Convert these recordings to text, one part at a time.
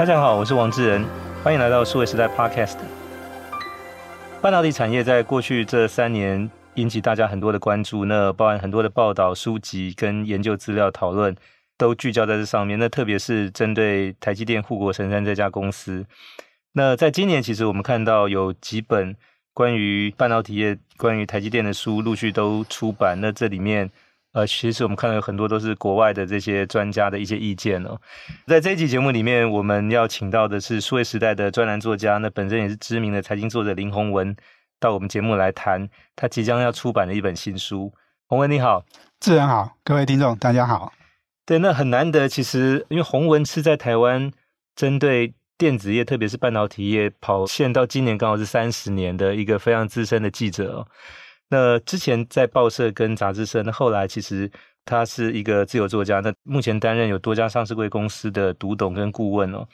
大家好，我是王志仁，欢迎来到数位时代 Podcast。半导体产业在过去这三年引起大家很多的关注，那包含很多的报道、书籍跟研究资料讨论，都聚焦在这上面。那特别是针对台积电护国神山这家公司，那在今年其实我们看到有几本关于半导体业、关于台积电的书陆续都出版。那这里面。呃，其实我们看到有很多都是国外的这些专家的一些意见哦。在这一集节目里面，我们要请到的是数位时代的专栏作家，那本身也是知名的财经作者林宏文，到我们节目来谈他即将要出版的一本新书。宏文你好，志仁好，各位听众大家好。对，那很难得，其实因为宏文是在台湾针对电子业，特别是半导体业跑线到今年刚好是三十年的一个非常资深的记者哦。那之前在报社跟杂志社，那后来其实他是一个自由作家，那目前担任有多家上市柜公司的读董跟顾问哦。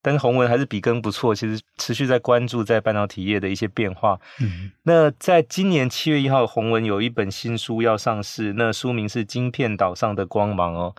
但是宏文还是笔耕不辍，其实持续在关注在半导体业的一些变化。嗯，那在今年七月一号，宏文有一本新书要上市，那书名是《晶片岛上的光芒》哦。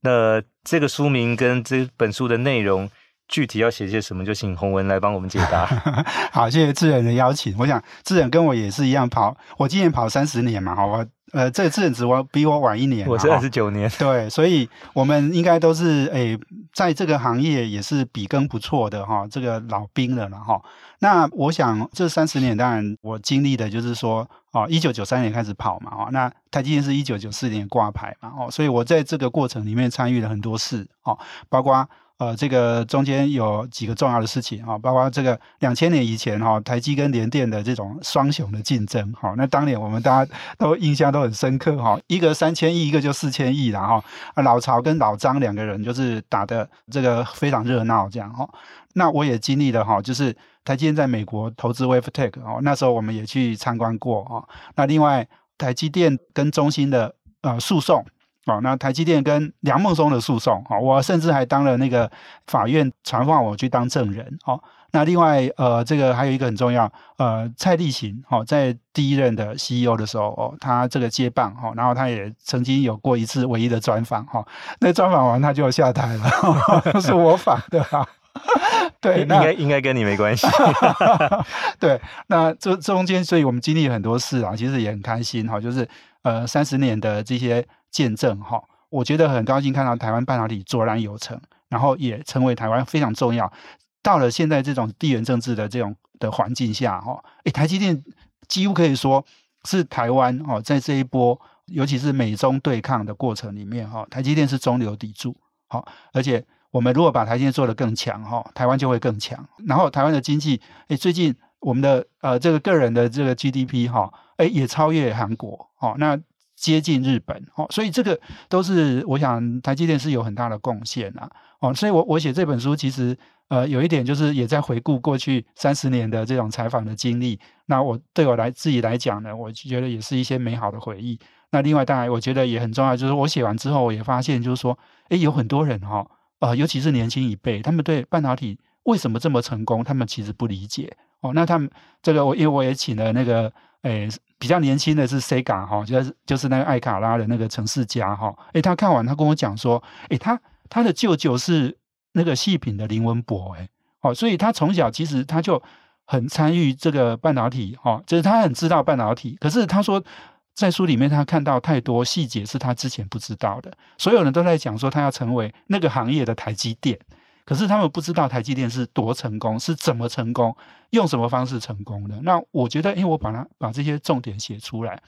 那这个书名跟这本书的内容。具体要写些什么，就请洪文来帮我们解答。好，谢谢志仁的邀请。我想志仁跟我也是一样跑，我今年跑三十年嘛，好吧？呃，这个志仁只我比我晚一年，我是二十九年。对，所以我们应该都是诶、欸，在这个行业也是笔耕不辍的哈，这个老兵了了哈。那我想这三十年，当然我经历的就是说，哦，一九九三年开始跑嘛，哦，那台积电是一九九四年挂牌嘛，哦，所以我在这个过程里面参与了很多事，哦，包括。呃，这个中间有几个重要的事情啊，包括这个两千年以前哈，台积跟联电的这种双雄的竞争哈，那当年我们大家都印象都很深刻哈，一个三千亿，一个就四千亿然后老曹跟老张两个人就是打的这个非常热闹这样哈。那我也经历了哈，就是台积电在美国投资 WaferTech 哦，那时候我们也去参观过啊。那另外台积电跟中兴的呃诉讼。哦，那台积电跟梁孟松的诉讼，哦，我甚至还当了那个法院传唤我去当证人，哦，那另外，呃，这个还有一个很重要，呃，蔡立行，哦，在第一任的 CEO 的时候，哦，他这个接棒，哦，然后他也曾经有过一次唯一的专访，哈，那专访完他就下台了，都 是我访的，哈，对，应该应该跟你没关系，对，那这中间，所以我们经历了很多事啊，其实也很开心，哈，就是呃，三十年的这些。见证哈，我觉得很高兴看到台湾半导体卓然有成，然后也成为台湾非常重要。到了现在这种地缘政治的这种的环境下哈，诶，台积电几乎可以说是台湾哦，在这一波尤其是美中对抗的过程里面哈，台积电是中流砥柱。好，而且我们如果把台积电做得更强哈，台湾就会更强。然后台湾的经济，诶，最近我们的呃这个个人的这个 GDP 哈，诶，也超越韩国。好，那。接近日本哦，所以这个都是我想台积电是有很大的贡献啊哦，所以我我写这本书其实呃有一点就是也在回顾过去三十年的这种采访的经历，那我对我来自己来讲呢，我觉得也是一些美好的回忆。那另外当然我觉得也很重要，就是我写完之后我也发现就是说，诶，有很多人哈呃尤其是年轻一辈，他们对半导体为什么这么成功，他们其实不理解哦。那他们这个我因为我也请了那个诶。比较年轻的是 Sega 哈，就是就是那个艾卡拉的那个城市家哈，诶，他看完他跟我讲说，诶，他他的舅舅是那个细品的林文博，诶，哦，所以他从小其实他就很参与这个半导体，哈，就是他很知道半导体，可是他说在书里面他看到太多细节是他之前不知道的，所有人都在讲说他要成为那个行业的台积电。可是他们不知道台积电是多成功，是怎么成功，用什么方式成功的。那我觉得，因为我把它把这些重点写出来，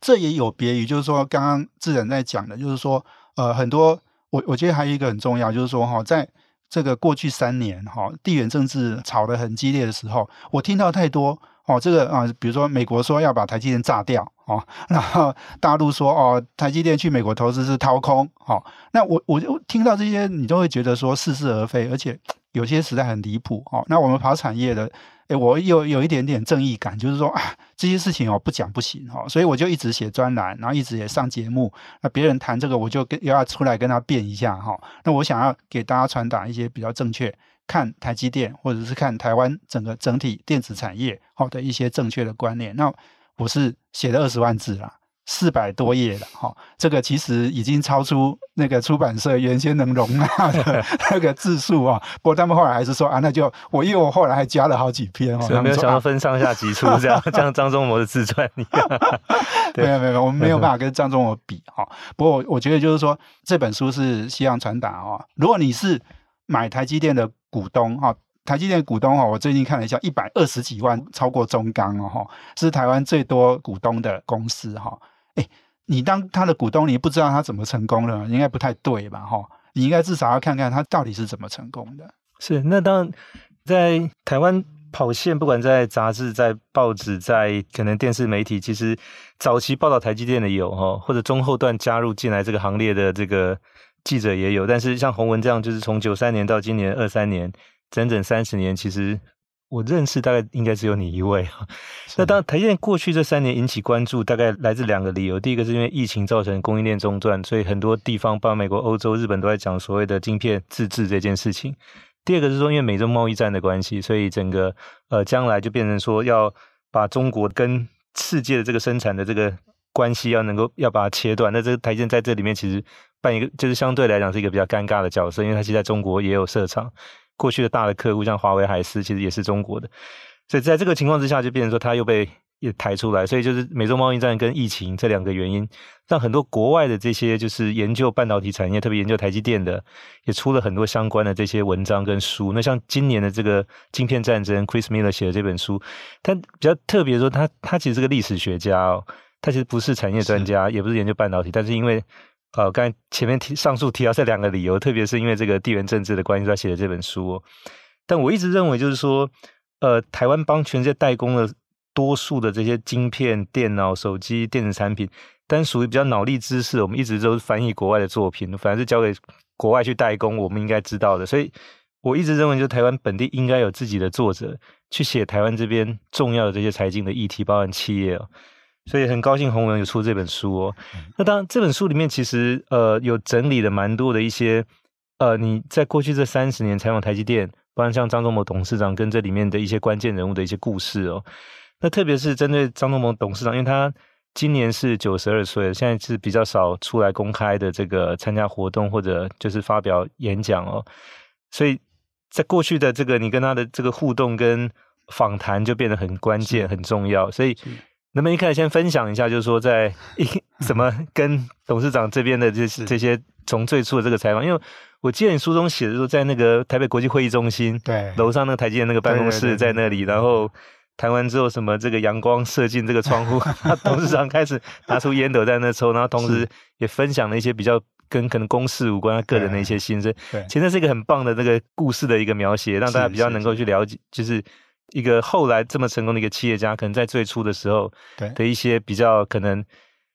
这也有别于就是说刚刚志仁在讲的，就是说呃很多我我觉得还有一个很重要，就是说哈，在这个过去三年哈地缘政治吵得很激烈的时候，我听到太多哦这个啊，比如说美国说要把台积电炸掉。哦，然后大陆说哦，台积电去美国投资是掏空，哦，那我我就听到这些，你都会觉得说似是而非，而且有些实在很离谱，哦，那我们跑产业的，诶，我有有一点点正义感，就是说啊，这些事情哦不讲不行，哦，所以我就一直写专栏，然后一直也上节目，那别人谈这个，我就跟要出来跟他辩一下，哈、哦，那我想要给大家传达一些比较正确，看台积电或者是看台湾整个整体电子产业好的一些正确的观念，那。我是写了二十万字啦，四百多页了哈，这个其实已经超出那个出版社原先能容纳的 那个字数啊。不过他们后来还是说啊，那就我因为我后来还加了好几篇哦，没有想要分上下集出这样，像张忠谋的自传一样。没有没有，我们没有办法跟张忠谋比哈。不过我觉得就是说这本书是希望传达哦，如果你是买台积电的股东哈。台积电股东哈，我最近看了一下，一百二十几万，超过中钢哦哈，是台湾最多股东的公司哈。哎，你当他的股东，你不知道他怎么成功的，应该不太对吧哈？你应该至少要看看他到底是怎么成功的。是，那当在台湾跑线，不管在杂志、在报纸、在可能电视媒体，其实早期报道台积电的有哈，或者中后段加入进来这个行列的这个记者也有，但是像洪文这样，就是从九三年到今年二三年。整整三十年，其实我认识大概应该只有你一位。那当然，台积电过去这三年引起关注，大概来自两个理由。第一个是因为疫情造成供应链中断，所以很多地方，包括美国、欧洲、日本都在讲所谓的晶片自制这件事情。第二个是说，因为美中贸易战的关系，所以整个呃将来就变成说要把中国跟世界的这个生产的这个关系要能够要把它切断。那这个台积电在这里面其实扮演一个，就是相对来讲是一个比较尴尬的角色，因为它其实在中国也有设厂。过去的大的客户像华为、海思，其实也是中国的，所以在这个情况之下，就变成说他又被也抬出来，所以就是美洲贸易战跟疫情这两个原因，让很多国外的这些就是研究半导体产业，特别研究台积电的，也出了很多相关的这些文章跟书。那像今年的这个晶片战争，Chris Miller 写的这本书，他比较特别说他，他他其实是个历史学家哦，他其实不是产业专家，也不是研究半导体，但是因为。呃，刚才前面提上述提到这两个理由，特别是因为这个地缘政治的关系，他写的这本书哦。但我一直认为，就是说，呃，台湾帮全世界代工的多数的这些晶片、电脑、手机、电子产品，但属于比较脑力知识，我们一直都是翻译国外的作品，反而是交给国外去代工，我们应该知道的。所以我一直认为，就台湾本地应该有自己的作者去写台湾这边重要的这些财经的议题，包含企业。所以很高兴洪文有出这本书哦。那当然，这本书里面其实呃有整理了蛮多的一些呃你在过去这三十年采访台积电，包括像张忠谋董事长跟这里面的一些关键人物的一些故事哦。那特别是针对张忠谋董事长，因为他今年是九十二岁，现在是比较少出来公开的这个参加活动或者就是发表演讲哦。所以在过去的这个你跟他的这个互动跟访谈就变得很关键很重要，所以。那么一开始先分享一下，就是说在一 怎么跟董事长这边的这这些从最初的这个采访，因为我记得你书中写的说，在那个台北国际会议中心对。楼上那个台积电那个办公室在那里，然后谈完之后，什么这个阳光射进这个窗户，董事长开始拿出烟斗在那抽，然后同时也分享了一些比较跟可能公事无关他个人的一些心声。对，其实那是一个很棒的这个故事的一个描写，让大家比较能够去了解，就是。一个后来这么成功的一个企业家，可能在最初的时候，对的一些比较可能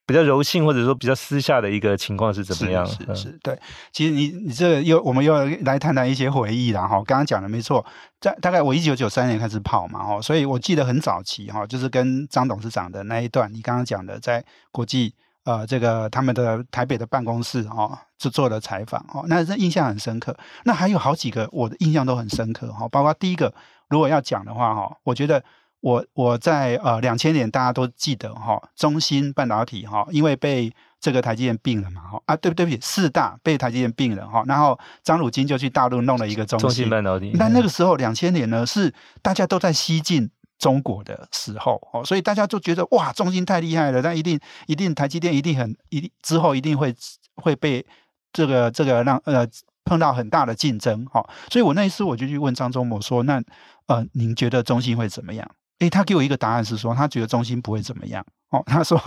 比较柔性或者说比较私下的一个情况是怎么样？是是，是，对。其实你你这个又我们又来谈谈一些回忆了哈。刚刚讲的没错，在大概我一九九三年开始跑嘛哈，所以我记得很早期哈，就是跟张董事长的那一段，你刚刚讲的在国际呃这个他们的台北的办公室哦，就做了采访哦，那这印象很深刻。那还有好几个我的印象都很深刻哈，包括第一个。如果要讲的话，哈，我觉得我我在呃两千年大家都记得哈，中芯半导体哈，因为被这个台积电并了嘛，哈啊，对不对不起，四大被台积电并了哈，然后张汝京就去大陆弄了一个中芯半导体。那那 个时候两千年呢，是大家都在西进中国的时候哦，所以大家都觉得哇，中芯太厉害了，那一定一定台积电一定很一定之后一定会会被这个这个让呃碰到很大的竞争哈，所以我那一次我就去问张忠谋说那。呃，您觉得中芯会怎么样？诶，他给我一个答案是说，他觉得中芯不会怎么样。哦，他说，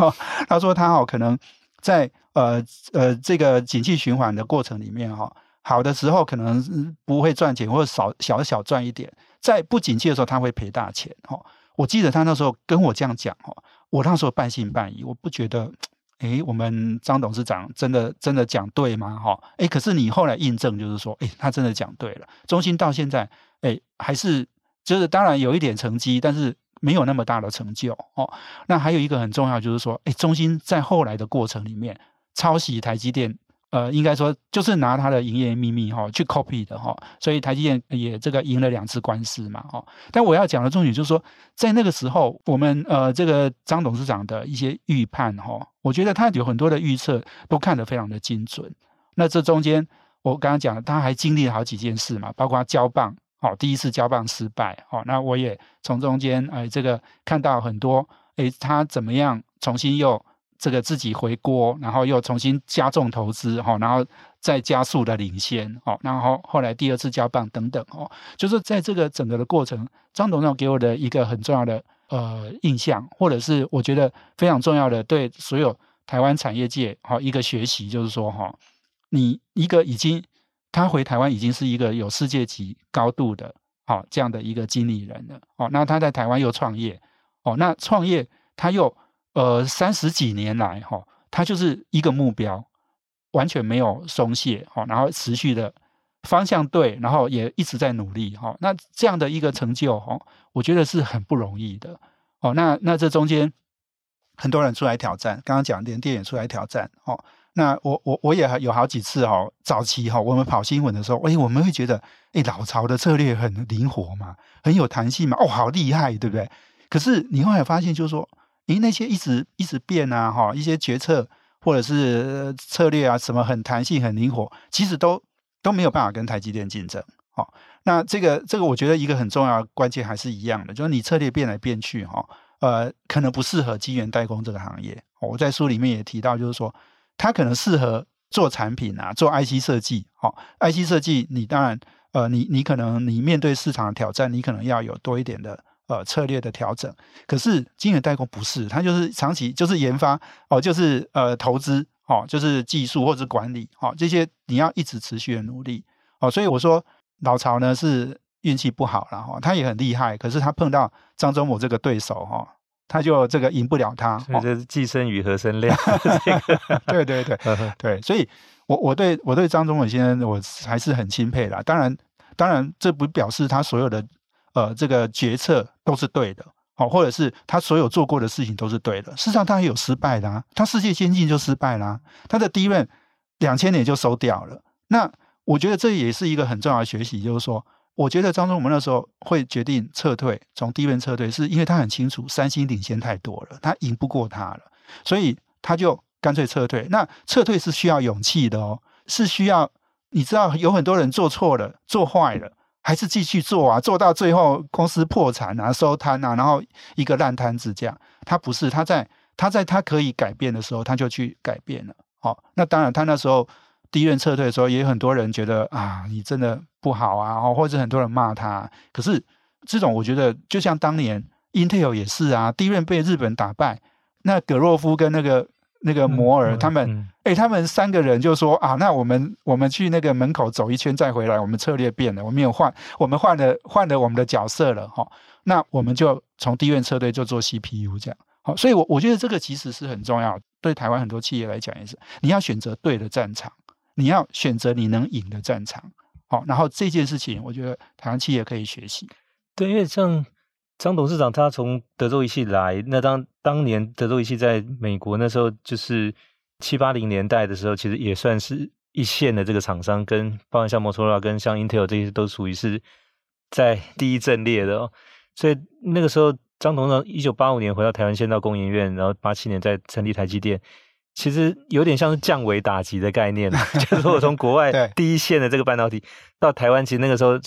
他说他哦，可能在呃呃这个景气循环的过程里面哈、哦，好的时候可能不会赚钱，或者少小小赚一点；在不景气的时候，他会赔大钱。哦，我记得他那时候跟我这样讲哦，我那时候半信半疑，我不觉得，诶，我们张董事长真的真的讲对吗？哈，诶，可是你后来印证就是说，诶，他真的讲对了，中芯到现在，诶，还是。就是当然有一点成绩，但是没有那么大的成就哦。那还有一个很重要，就是说，哎，中芯在后来的过程里面抄袭台积电呃，应该说就是拿他的营业秘密哈去 copy 的哈，所以台积电也这个赢了两次官司嘛哈。但我要讲的重点就是说，在那个时候，我们呃这个张董事长的一些预判哈，我觉得他有很多的预测都看得非常的精准。那这中间我刚刚讲了，他还经历了好几件事嘛，包括交棒哦，第一次交棒失败哦，那我也从中间哎这个看到很多哎他怎么样重新又。这个自己回锅，然后又重新加重投资，哈，然后再加速的领先，哦，然后后来第二次交棒等等，哦，就是在这个整个的过程，张董事长给我的一个很重要的呃印象，或者是我觉得非常重要的对所有台湾产业界哈一个学习，就是说哈，你一个已经他回台湾已经是一个有世界级高度的，好这样的一个经理人了，哦，那他在台湾又创业，哦，那创业他又。呃，三十几年来，哈、哦，他就是一个目标，完全没有松懈，哈、然后持续的方向对，然后也一直在努力，哈、那这样的一个成就，哈、我觉得是很不容易的，哦，那那这中间很多人出来挑战，刚刚讲联电也出来挑战，哦，那我我我也有好几次，哈、哦，早期哈、我们跑新闻的时候，哎，我们会觉得，哎，老巢的策略很灵活嘛，很有弹性嘛，哦，好厉害，对不对？可是你后来发现，就是说。诶，那些一直一直变啊，哈，一些决策或者是策略啊，什么很弹性、很灵活，其实都都没有办法跟台积电竞争。好，那这个这个，我觉得一个很重要的关键还是一样的，就是你策略变来变去，哈，呃，可能不适合晶圆代工这个行业。我在书里面也提到，就是说它可能适合做产品啊，做 IC 设计。好，IC 设计，你当然，呃，你你可能你面对市场的挑战，你可能要有多一点的。呃，策略的调整，可是晶圆代工不是，它就是长期就是研发哦，就是呃投资哦，就是技术或者管理哦，这些你要一直持续的努力哦。所以我说老曹呢是运气不好了哈，他也很厉害，可是他碰到张忠谋这个对手哈，他就这个赢不了他。所以这是既生瑜何生亮？对对对对，所以我我对我对张忠谋先生我还是很钦佩的。当然当然，这不表示他所有的。呃，这个决策都是对的，好，或者是他所有做过的事情都是对的。事实上，他也有失败的啊，他世界先进就失败啦，他的 DRAM 两千年就收掉了。那我觉得这也是一个很重要的学习，就是说，我觉得张忠谋那时候会决定撤退，从 DRAM 撤退，是因为他很清楚三星领先太多了，他赢不过他了，所以他就干脆撤退。那撤退是需要勇气的哦，是需要你知道有很多人做错了，做坏了。还是继续做啊，做到最后公司破产啊、收摊啊，然后一个烂摊子这样。他不是，他在他在他可以改变的时候，他就去改变了。好、哦，那当然，他那时候第一任撤退的时候，也有很多人觉得啊，你真的不好啊，或者很多人骂他。可是这种我觉得，就像当年 Intel 也是啊，第一任被日本打败，那葛洛夫跟那个。那个摩尔他们，哎、嗯嗯欸，他们三个人就说啊，那我们我们去那个门口走一圈再回来，我们策略变了，我们有换，我们换了换了我们的角色了哈。那我们就从低院车队就做 CPU 这样，好，所以我我觉得这个其实是很重要，对台湾很多企业来讲也是，你要选择对的战场，你要选择你能赢的战场，好，然后这件事情我觉得台湾企业可以学习，对，因为像。张董事长他从德州仪器来，那当当年德州仪器在美国那时候就是七八零年代的时候，其实也算是一线的这个厂商，跟包括像摩托罗拉跟像 Intel 这些都属于是在第一阵列的哦。所以那个时候，张董事长一九八五年回到台湾，先到工研院，然后八七年再成立台积电，其实有点像是降维打击的概念，就是说我从国外第一线的这个半导体到台湾，其实那个时候。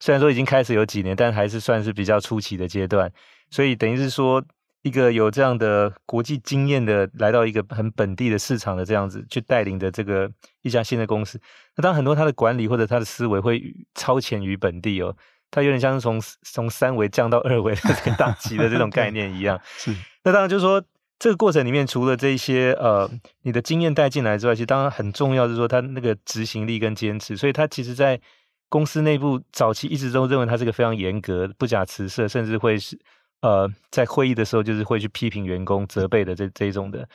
虽然说已经开始有几年，但还是算是比较初期的阶段，所以等于是说，一个有这样的国际经验的，来到一个很本地的市场的这样子去带领的这个一家新的公司，那当然很多他的管理或者他的思维会超前于本地哦，他有点像是从从三维降到二维的这个等级的这种概念一样。是，那当然就是说，这个过程里面除了这些呃你的经验带进来之外，其实当然很重要是说他那个执行力跟坚持，所以他其实在。公司内部早期一直都认为他是个非常严格、不假辞色，甚至会是呃在会议的时候就是会去批评员工、责备的这这一种的。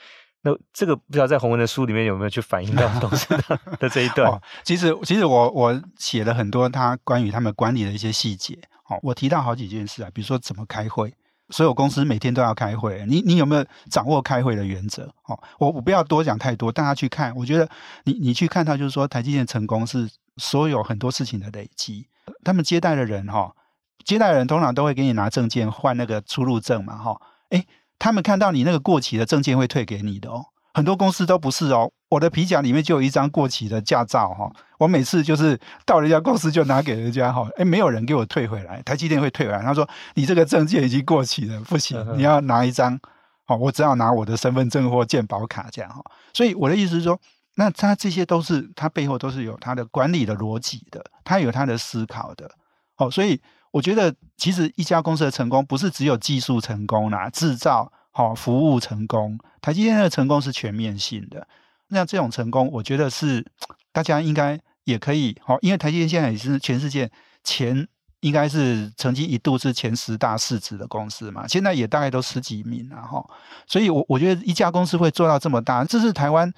那这个不知道在洪文的书里面有没有去反映到董事长 的这一段？哦、其实，其实我我写了很多他关于他们管理的一些细节。哦，我提到好几件事啊，比如说怎么开会，所有公司每天都要开会，你你有没有掌握开会的原则？哦，我我不要多讲太多，大家去看，我觉得你你去看它，就是说台积电成功是所有很多事情的累积。他们接待的人哈、哦，接待的人通常都会给你拿证件换那个出入证嘛，哈、哦，诶，他们看到你那个过期的证件会退给你的哦。很多公司都不是哦，我的皮夹里面就有一张过期的驾照哈，我每次就是到人家公司就拿给人家哈，哎，没有人给我退回来，台积电会退回来，他说你这个证件已经过期了，不行，你要拿一张，好，我只好拿我的身份证或健保卡这样哈，所以我的意思是说，那他这些都是他背后都是有他的管理的逻辑的，他有他的思考的，哦，所以我觉得其实一家公司的成功不是只有技术成功啦，制造。好，服务成功，台积电的成功是全面性的。那这种成功，我觉得是大家应该也可以。好，因为台积电现在也是全世界前，应该是曾经一度是前十大市值的公司嘛，现在也大概都十几名了哈。所以，我我觉得一家公司会做到这么大，这是台湾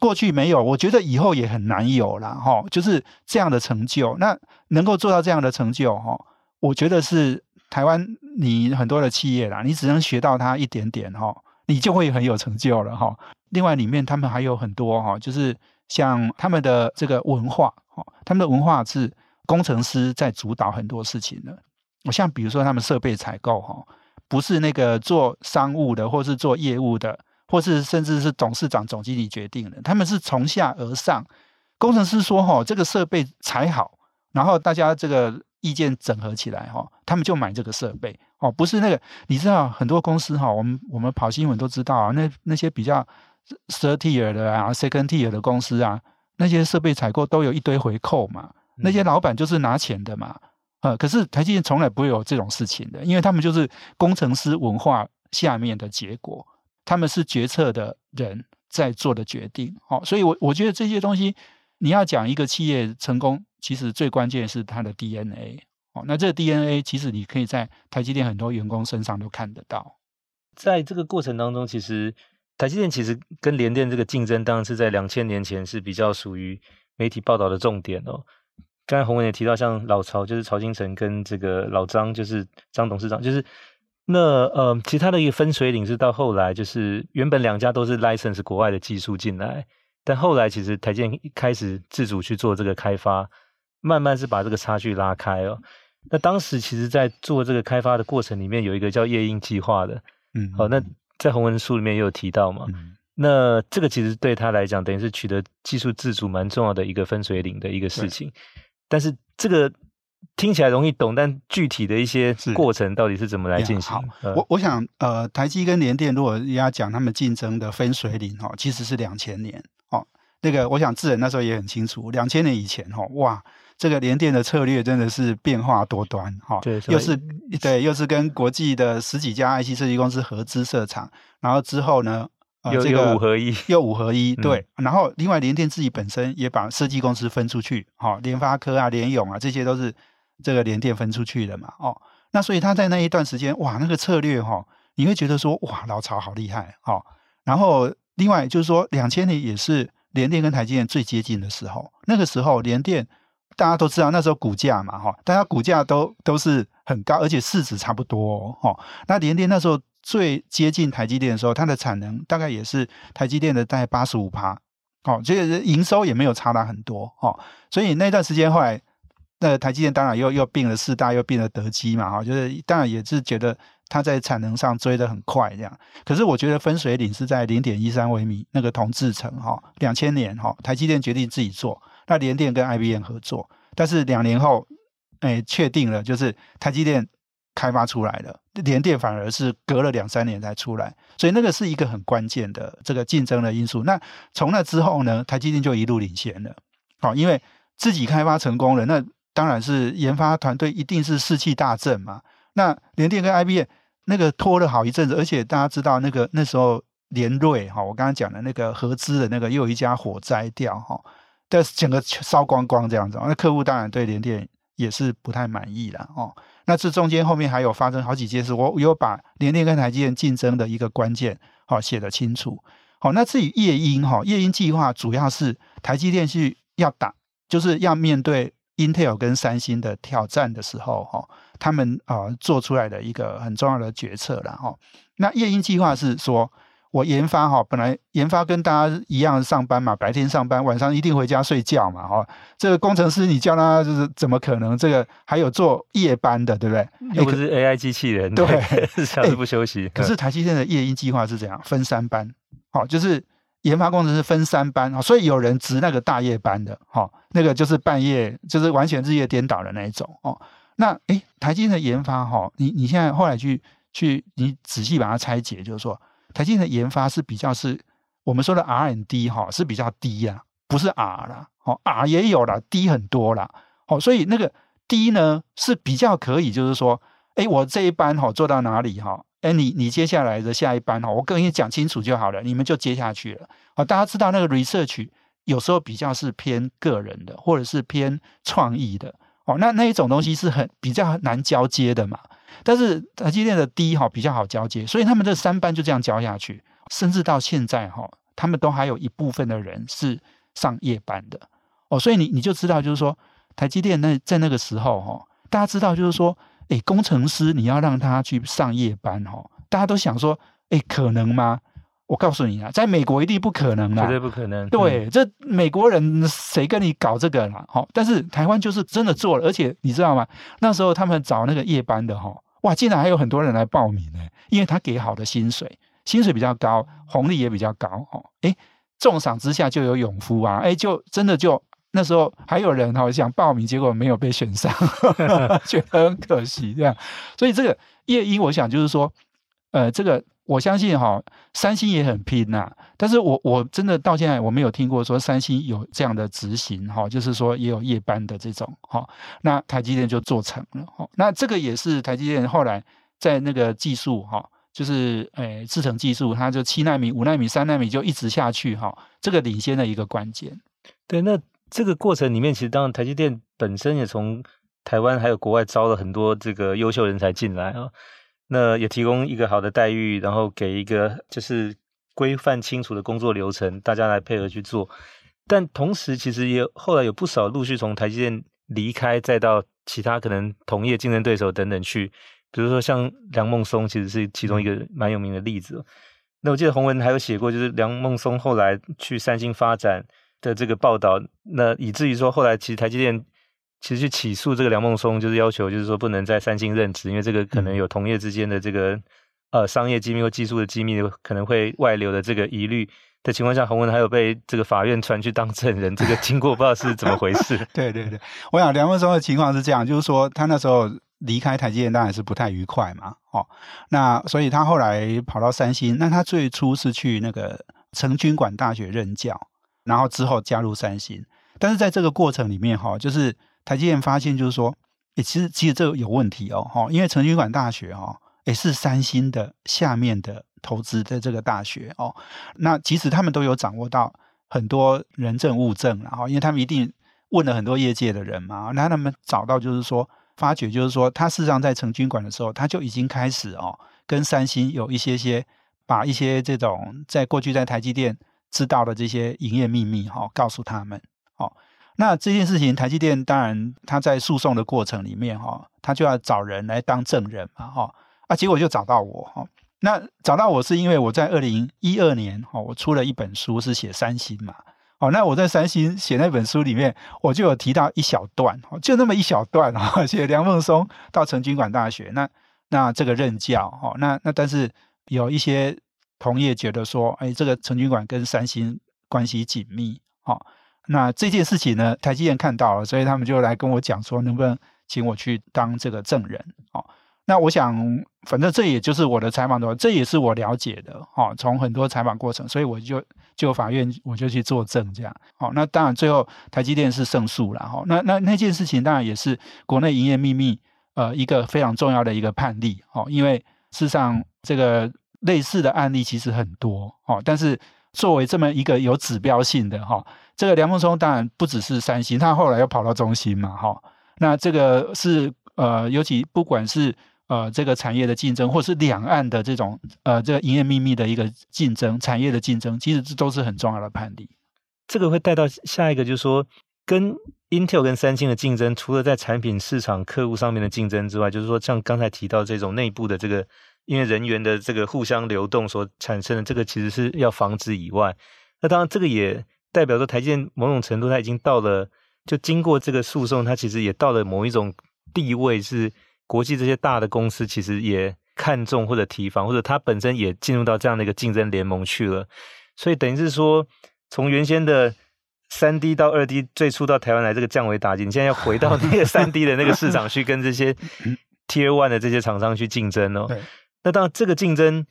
过去没有，我觉得以后也很难有了哈。就是这样的成就，那能够做到这样的成就哈，我觉得是。台湾，你很多的企业啦，你只能学到它一点点哈，你就会很有成就了哈。另外，里面他们还有很多哈，就是像他们的这个文化哈，他们的文化是工程师在主导很多事情的。我像比如说他们设备采购哈，不是那个做商务的，或是做业务的，或是甚至是董事长、总经理决定的，他们是从下而上。工程师说哈，这个设备才好，然后大家这个。意见整合起来哈，他们就买这个设备哦，不是那个，你知道很多公司哈，我们我们跑新闻都知道啊，那那些比较 third tier 的啊，second tier 的公司啊，那些设备采购都有一堆回扣嘛，那些老板就是拿钱的嘛，呃，可是台积电从来不会有这种事情的，因为他们就是工程师文化下面的结果，他们是决策的人在做的决定，哦，所以我我觉得这些东西你要讲一个企业成功。其实最关键是它的 DNA 哦，那这个 DNA 其实你可以在台积电很多员工身上都看得到。在这个过程当中，其实台积电其实跟联电这个竞争，当然是在两千年前是比较属于媒体报道的重点哦。刚才洪文也提到，像老曹就是曹兴诚跟这个老张就是张董事长，就是那呃，其他的一个分水岭是到后来，就是原本两家都是 license 国外的技术进来，但后来其实台建一开始自主去做这个开发。慢慢是把这个差距拉开哦。那当时其实，在做这个开发的过程里面，有一个叫夜鹰计划的，嗯，好，那在红文书里面也有提到嘛。嗯、那这个其实对他来讲，等于是取得技术自主蛮重要的一个分水岭的一个事情。但是这个听起来容易懂，但具体的一些过程到底是怎么来进行？好，我我想，呃，台积跟联电如果要讲他们竞争的分水岭哈，其实是两千年哦。那个我想智仁那时候也很清楚，两千年以前哈，哇。这个联电的策略真的是变化多端，哈，对，又是对，又是跟国际的十几家 IC 设计公司合资设厂，然后之后呢，呃，这个五合一，又五合一，对，然后另外联电自己本身也把设计公司分出去，哈，联发科啊、联咏啊，这些都是这个联电分出去的嘛，哦，那所以他在那一段时间，哇，那个策略哈，你会觉得说，哇，老曹好厉害，哦，然后另外就是说，两千年也是联电跟台积电最接近的时候，那个时候联电。大家都知道那时候股价嘛，哈，大家股价都都是很高，而且市值差不多，哦。那联电那时候最接近台积电的时候，它的产能大概也是台积电的大概八十五趴，哦，这个营收也没有差大很多，哦。所以那段时间后来，那台积电当然又又并了四大，又并了德基嘛，哈，就是当然也是觉得它在产能上追得很快这样。可是我觉得分水岭是在零点一三微米那个铜制程，哈，两千年，哈，台积电决定自己做。那联电跟 IBM 合作，但是两年后，哎，确定了，就是台积电开发出来了，联电反而是隔了两三年才出来，所以那个是一个很关键的这个竞争的因素。那从那之后呢，台积电就一路领先了，好，因为自己开发成功了，那当然是研发团队一定是士气大振嘛。那联电跟 IBM 那个拖了好一阵子，而且大家知道那个那时候联瑞哈，我刚刚讲的那个合资的那个又一家火灾掉哈。但是整个烧光光这样子，那客户当然对联电也是不太满意了哦。那这中间后面还有发生好几件事，我有把联电跟台积电竞争的一个关键好写得清楚。好，那至于夜鹰哈，夜鹰计划主要是台积电是要打，就是要面对 Intel 跟三星的挑战的时候，哈，他们啊做出来的一个很重要的决策了哈。那夜鹰计划是说。我研发哈，本来研发跟大家一样上班嘛，白天上班，晚上一定回家睡觉嘛，哈。这个工程师你叫他就是怎么可能？这个还有做夜班的，对不对？又不是 AI 机器人，对，日常是不休息。可是台积电的夜鹰计划是怎样？分三班，好，就是研发工程师分三班，所以有人值那个大夜班的，哈，那个就是半夜，就是完全日夜颠倒的那一种，哦。那诶，台积电的研发，哈，你你现在后来去去，你仔细把它拆解，就是说。台积电的研发是比较是我们说的 rnd 哈，是比较低呀，不是 R 啦，哦 R 也有啦，低很多啦，哦，所以那个低呢是比较可以，就是说，哎，我这一班哈做到哪里哈，哎，你你接下来的下一班哈，我跟你讲清楚就好了，你们就接下去了。好，大家知道那个 research 有时候比较是偏个人的，或者是偏创意的，哦，那那一种东西是很比较难交接的嘛。但是台积电的低哈比较好交接，所以他们这三班就这样交下去，甚至到现在哈，他们都还有一部分的人是上夜班的哦，所以你你就知道，就是说台积电那在那个时候哈，大家知道就是说，诶，工程师你要让他去上夜班哈，大家都想说，诶，可能吗？我告诉你啊，在美国一定不可能的，绝对不可能。对，嗯、这美国人谁跟你搞这个啦？哈，但是台湾就是真的做了，而且你知道吗？那时候他们找那个夜班的哈。哇，竟然还有很多人来报名呢！因为他给好的薪水，薪水比较高，红利也比较高哦。诶，重赏之下就有勇夫啊！诶，就真的就那时候还有人哈想报名，结果没有被选上，觉得很可惜这样。所以这个夜鹰，我想就是说，呃，这个。我相信哈，三星也很拼呐、但是我我真的到现在我没有听过说三星有这样的执行哈，就是说也有夜班的这种哈，那台积电就做成了哈，那这个也是台积电后来在那个技术哈，就是诶制程技术，它就七纳米、五纳米、三纳米就一直下去哈，这个领先的一个关键。对，那这个过程里面，其实当然台积电本身也从台湾还有国外招了很多这个优秀人才进来啊。那也提供一个好的待遇，然后给一个就是规范清楚的工作流程，大家来配合去做。但同时，其实也后来有不少陆续从台积电离开，再到其他可能同业竞争对手等等去。比如说像梁孟松，其实是其中一个蛮有名的例子。那我记得洪文还有写过，就是梁孟松后来去三星发展的这个报道。那以至于说后来其实台积电。其实去起诉这个梁孟松，就是要求，就是说不能在三星任职，因为这个可能有同业之间的这个呃商业机密或技术的机密可能会外流的这个疑虑的情况下，洪文还有被这个法院传去当证人，这个经过不知道是怎么回事。对对对，我想梁孟松的情况是这样，就是说他那时候离开台积电当然是不太愉快嘛，哦，那所以他后来跑到三星，那他最初是去那个成均馆大学任教，然后之后加入三星，但是在这个过程里面哈，就是。台积电发现就是说，诶，其实其实这个有问题哦，哈，因为成均馆大学哦，也是三星的下面的投资的这个大学哦，那即使他们都有掌握到很多人证物证，然后因为他们一定问了很多业界的人嘛，那他们找到就是说，发觉就是说，他事实上在成均馆的时候，他就已经开始哦，跟三星有一些些把一些这种在过去在台积电知道的这些营业秘密哈，告诉他们，哦。那这件事情，台积电当然他在诉讼的过程里面哈，他就要找人来当证人嘛哈啊，结果就找到我哈。那找到我是因为我在二零一二年哈，我出了一本书是写三星嘛。哦，那我在三星写那本书里面，我就有提到一小段，就那么一小段啊，写梁孟松到成均馆大学，那那这个任教哈，那那但是有一些同业觉得说，哎，这个成均馆跟三星关系紧密哈。那这件事情呢，台积电看到了，所以他们就来跟我讲说，能不能请我去当这个证人？哦，那我想，反正这也就是我的采访的话，这也是我了解的。哦，从很多采访过程，所以我就就法院我就去作证，这样。哦，那当然最后台积电是胜诉了。哈，那那那件事情当然也是国内营业秘密呃一个非常重要的一个判例。哦，因为事实上这个类似的案例其实很多。哦，但是作为这么一个有指标性的哈。这个梁孟松当然不只是三星，他后来又跑到中芯嘛，哈。那这个是呃，尤其不管是呃这个产业的竞争，或是两岸的这种呃这个营业秘密的一个竞争，产业的竞争，其实这都是很重要的判例。这个会带到下一个，就是说跟 Intel 跟三星的竞争，除了在产品、市场、客户上面的竞争之外，就是说像刚才提到这种内部的这个，因为人员的这个互相流动所产生的这个，其实是要防止以外，那当然这个也代表说台积电某种程度它已经到了，就经过这个诉讼，它其实也到了某一种地位，是国际这些大的公司其实也看重或者提防，或者它本身也进入到这样的一个竞争联盟去了，所以等于是说从原先的。三 D 到二 D，最初到台湾来这个降维打击，你现在要回到那个三 D 的那个市场去跟这些 Tier One 的这些厂商去竞争哦。对那当然，这个竞争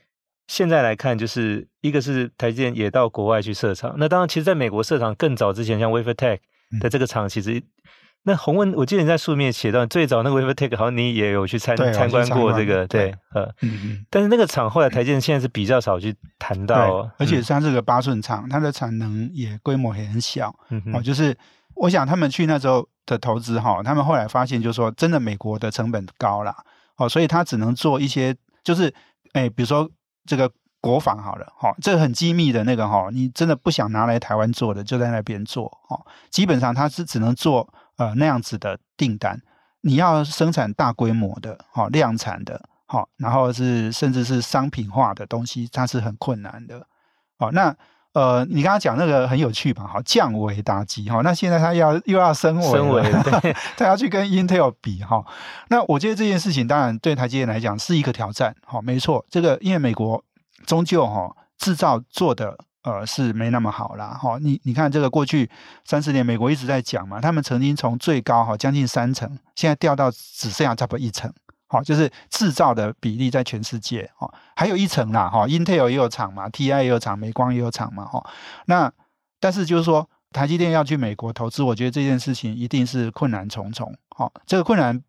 现在来看，就是一个是台积电也到国外去设厂。那当然，其实在美国设厂更早之前，像 WaferTech 的这个厂，其实。那洪文，我记得你在书里面写到，最早那个 WaferTech 好像你也有去参参观过这个，对，呃，嗯嗯。但是那个厂后来台积电现在是比较少去谈到，而且它这个八寸厂，它的产能也规模也很小，嗯哦，就是我想他们去那时候的投资哈，他们后来发现就是说，真的美国的成本高啦，哦，所以他只能做一些，就是哎，比如说这个国防好了，哈，这个很机密的那个哈，你真的不想拿来台湾做的，就在那边做，哦，基本上它是只能做。呃，那样子的订单，你要生产大规模的，哈量产的，好，然后是甚至是商品化的东西，它是很困难的。哦，那呃，你刚刚讲那个很有趣吧？哈，降维打击，哈，那现在他要又要升维，升维，对，他要去跟 Intel 比，哈。那我觉得这件事情当然对台积电来讲是一个挑战，好，没错，这个因为美国终究哈制造做的。呃，是没那么好啦，哈、哦。你你看这个过去三十年，美国一直在讲嘛，他们曾经从最高哈将近三成，现在掉到只剩下差不多一成，好、就是制造的比例在全世界，哦，还有一层啦，哈、哦。Intel 也有厂嘛，TI 也有厂，美光也有厂嘛，哈、哦。那但是就是说，台积电要去美国投资，我觉得这件事情一定是困难重重，好、哦，这个困难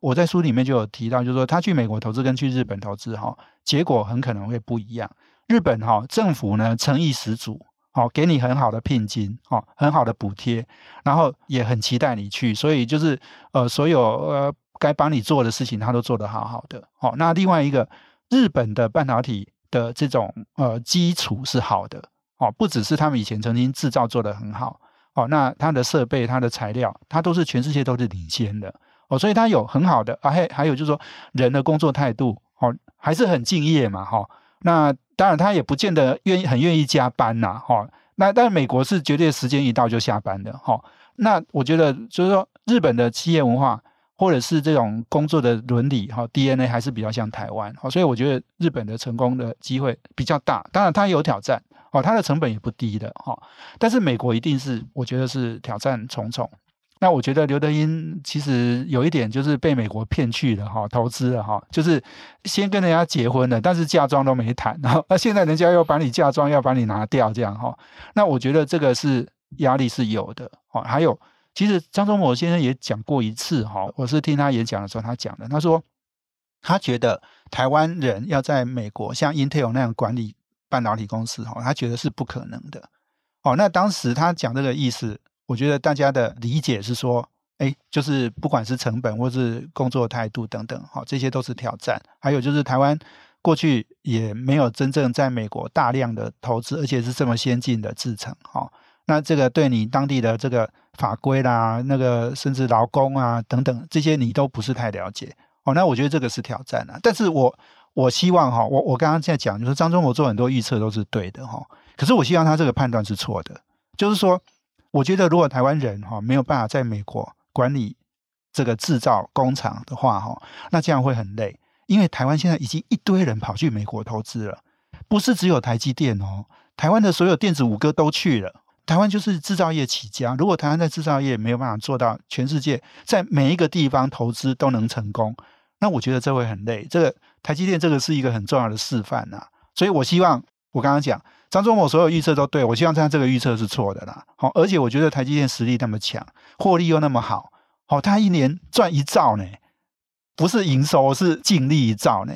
我在书里面就有提到，就是说他去美国投资跟去日本投资，哈、哦，结果很可能会不一样。日本哈、哦、政府呢诚意十足，好、哦、给你很好的聘金，哦很好的补贴，然后也很期待你去，所以就是呃所有呃该帮你做的事情，他都做得好好的。好、哦，那另外一个日本的半导体的这种呃基础是好的，哦不只是他们以前曾经制造做得很好，哦那它的设备、它的材料，它都是全世界都是领先的，哦所以它有很好的，啊还还有就是说人的工作态度，哦还是很敬业嘛，哈、哦、那。当然，他也不见得愿意很愿意加班呐，哈。那但美国是绝对时间一到就下班的，哈。那我觉得就是说，日本的企业文化或者是这种工作的伦理，哈，DNA 还是比较像台湾，哈。所以我觉得日本的成功的机会比较大。当然，它有挑战，哦，它的成本也不低的，哈。但是美国一定是，我觉得是挑战重重。那我觉得刘德英其实有一点就是被美国骗去了哈，投资了哈，就是先跟人家结婚了，但是嫁妆都没谈，然后那现在人家又把你嫁妆要把你拿掉这样哈，那我觉得这个是压力是有的哈。还有，其实张忠谋先生也讲过一次哈，我是听他演讲的时候他讲的，他说他觉得台湾人要在美国像 Intel 那样管理半导体公司哈，他觉得是不可能的。哦，那当时他讲这个意思。我觉得大家的理解是说，哎，就是不管是成本或是工作态度等等，哈，这些都是挑战。还有就是台湾过去也没有真正在美国大量的投资，而且是这么先进的制程，哈。那这个对你当地的这个法规啦，那个甚至劳工啊等等这些你都不是太了解，哦。那我觉得这个是挑战啊。但是我我希望哈，我我刚刚在讲，就是张忠谋做很多预测都是对的哈。可是我希望他这个判断是错的，就是说。我觉得，如果台湾人哈没有办法在美国管理这个制造工厂的话哈，那这样会很累。因为台湾现在已经一堆人跑去美国投资了，不是只有台积电哦，台湾的所有电子五哥都去了。台湾就是制造业起家，如果台湾在制造业没有办法做到全世界在每一个地方投资都能成功，那我觉得这会很累。这个台积电这个是一个很重要的示范呐，所以我希望我刚刚讲。张忠谋所有预测都对，我希望他这个预测是错的啦。好，而且我觉得台积电实力那么强，获利又那么好，好，他一年赚一兆呢，不是营收，是净利一兆呢，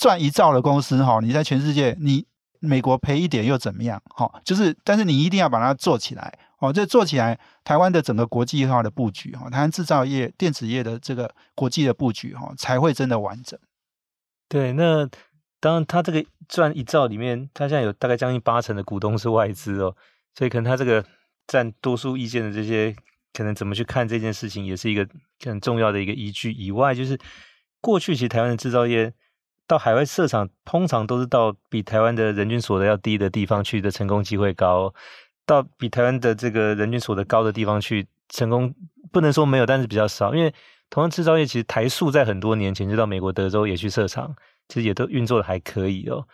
赚一兆的公司哈，你在全世界，你美国赔一点又怎么样？好，就是，但是你一定要把它做起来，哦，这做起来，台湾的整个国际化的布局哈，台湾制造业、电子业的这个国际的布局哈，才会真的完整。对，那。当然，他这个赚一兆里面，他现在有大概将近八成的股东是外资哦，所以可能他这个占多数意见的这些可能怎么去看这件事情，也是一个很重要的一个依据。以外，就是过去其实台湾的制造业到海外设厂，通常都是到比台湾的人均所得要低的地方去的成功机会高，到比台湾的这个人均所得高的地方去成功，不能说没有，但是比较少。因为同样制造业，其实台塑在很多年前就到美国德州也去设厂，其实也都运作的还可以哦。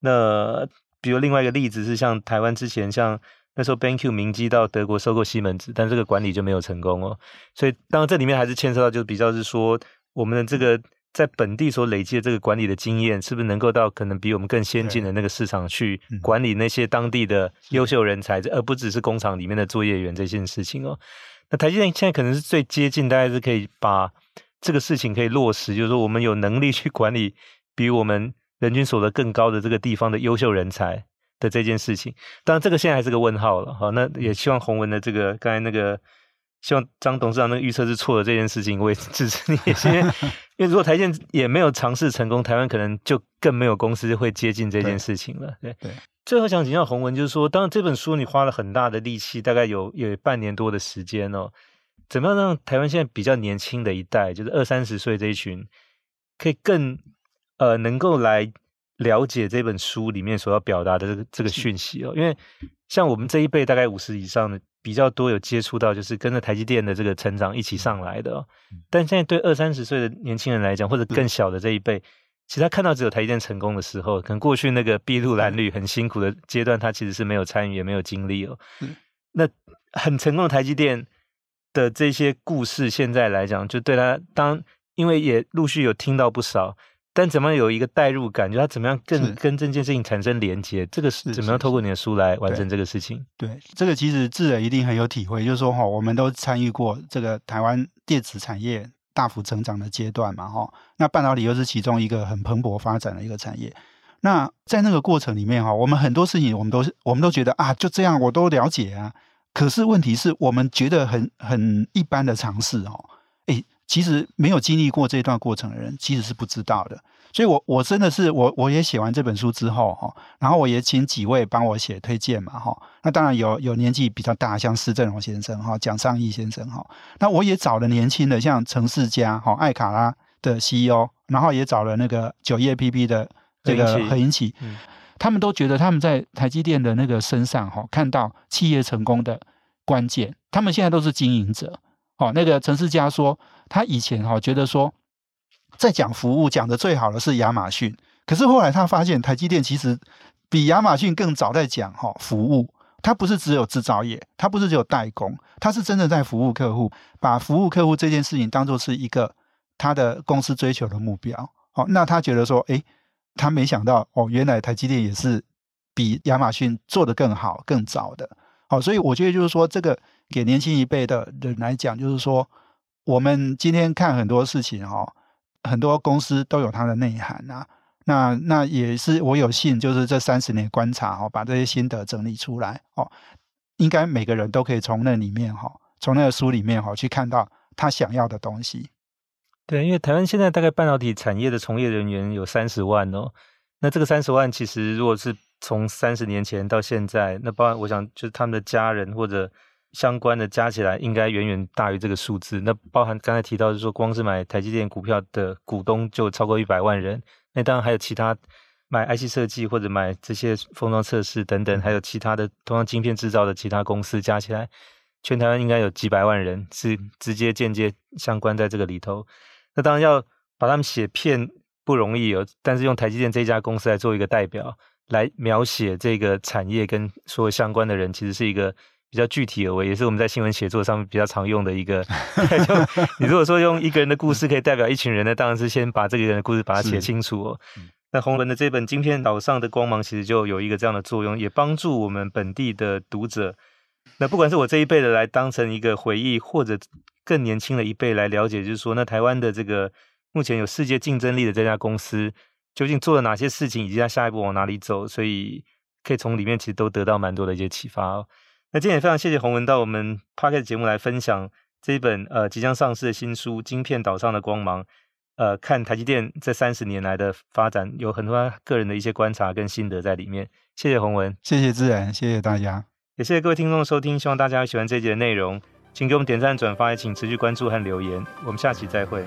那比如另外一个例子是像台湾之前像。那时候 BenQ 明基到德国收购西门子，但这个管理就没有成功哦。所以当然这里面还是牵涉到，就比较是说我们的这个在本地所累积的这个管理的经验，是不是能够到可能比我们更先进的那个市场去管理那些当地的优秀人才，而不只是工厂里面的作业员这件事情哦。那台积电现在可能是最接近，大概是可以把这个事情可以落实，就是说我们有能力去管理比我们人均所得更高的这个地方的优秀人才。的这件事情，当然这个现在还是个问号了。好，那也希望宏文的这个刚才那个，希望张董事长那个预测是错的这件事情，我也支持你。因 为因为如果台建也没有尝试成功，台湾可能就更没有公司会接近这件事情了。对对。最后想请教洪文，就是说，当然这本书你花了很大的力气，大概有有半年多的时间哦，怎么样让台湾现在比较年轻的一代，就是二三十岁这一群，可以更呃能够来。了解这本书里面所要表达的这个这个讯息哦，因为像我们这一辈大概五十以上的比较多有接触到，就是跟着台积电的这个成长一起上来的哦。但现在对二三十岁的年轻人来讲，或者更小的这一辈，其实他看到只有台积电成功的时候，可能过去那个筚路蓝缕很辛苦的阶段，他其实是没有参与也没有经历哦。那很成功的台积电的这些故事，现在来讲，就对他当因为也陆续有听到不少。但怎么样有一个代入感？就他怎么样更跟这件事情产生连接？这个是怎么样透过你的书来完成这个事情？对，对，这个其实智人一定很有体会。就是说哈，我们都参与过这个台湾电子产业大幅成长的阶段嘛哈。那半导体又是其中一个很蓬勃发展的一个产业。那在那个过程里面哈，我们很多事情我们都是我们都觉得啊，就这样我都了解啊。可是问题是我们觉得很很一般的尝试哦。诶其实没有经历过这段过程的人，其实是不知道的。所以我，我我真的是我我也写完这本书之后哈，然后我也请几位帮我写推荐嘛哈。那当然有有年纪比较大，像施正荣先生哈、蒋尚义先生哈。那我也找了年轻的，像程世佳哈、艾卡拉的 CEO，然后也找了那个九叶 APP 的这个何英奇，他们都觉得他们在台积电的那个身上哈，看到企业成功的关键。他们现在都是经营者。哦，那个陈世嘉说。他以前哈觉得说，在讲服务讲的最好的是亚马逊，可是后来他发现台积电其实比亚马逊更早在讲哈服务，它不是只有制造业，它不是只有代工，它是真的在服务客户，把服务客户这件事情当做是一个他的公司追求的目标。哦，那他觉得说，诶，他没想到哦，原来台积电也是比亚马逊做得更好、更早的。好，所以我觉得就是说，这个给年轻一辈的人来讲，就是说。我们今天看很多事情哈，很多公司都有它的内涵啊。那那也是我有幸，就是这三十年观察哈，把这些心得整理出来哦。应该每个人都可以从那里面哈，从那个书里面哈去看到他想要的东西。对，因为台湾现在大概半导体产业的从业人员有三十万哦。那这个三十万其实如果是从三十年前到现在，那包括我想就是他们的家人或者。相关的加起来应该远远大于这个数字。那包含刚才提到，就是说光是买台积电股票的股东就超过一百万人。那当然还有其他买 IC 设计或者买这些封装测试等等，还有其他的同样晶片制造的其他公司加起来，全台湾应该有几百万人是直接间接相关在这个里头。那当然要把他们写片不容易哦，但是用台积电这家公司来做一个代表，来描写这个产业跟所有相关的人，其实是一个。比较具体而为，也是我们在新闻写作上面比较常用的一个。就你如果说用一个人的故事可以代表一群人呢，当然是先把这个人的故事把它写清楚哦。那洪文的这本《晶片岛上的光芒》其实就有一个这样的作用，也帮助我们本地的读者。那不管是我这一辈的来当成一个回忆，或者更年轻的一辈来了解，就是说，那台湾的这个目前有世界竞争力的这家公司，究竟做了哪些事情，以及它下一步往哪里走，所以可以从里面其实都得到蛮多的一些启发哦。那今天也非常谢谢洪文到我们 Podcast 节目来分享这一本呃即将上市的新书《晶片岛上的光芒》，呃，看台积电这三十年来的发展，有很多个人的一些观察跟心得在里面。谢谢洪文，谢谢自然，谢谢大家，也谢谢各位听众的收听，希望大家喜欢这一集的内容。请给我们点赞、转发，也请持续关注和留言。我们下期再会。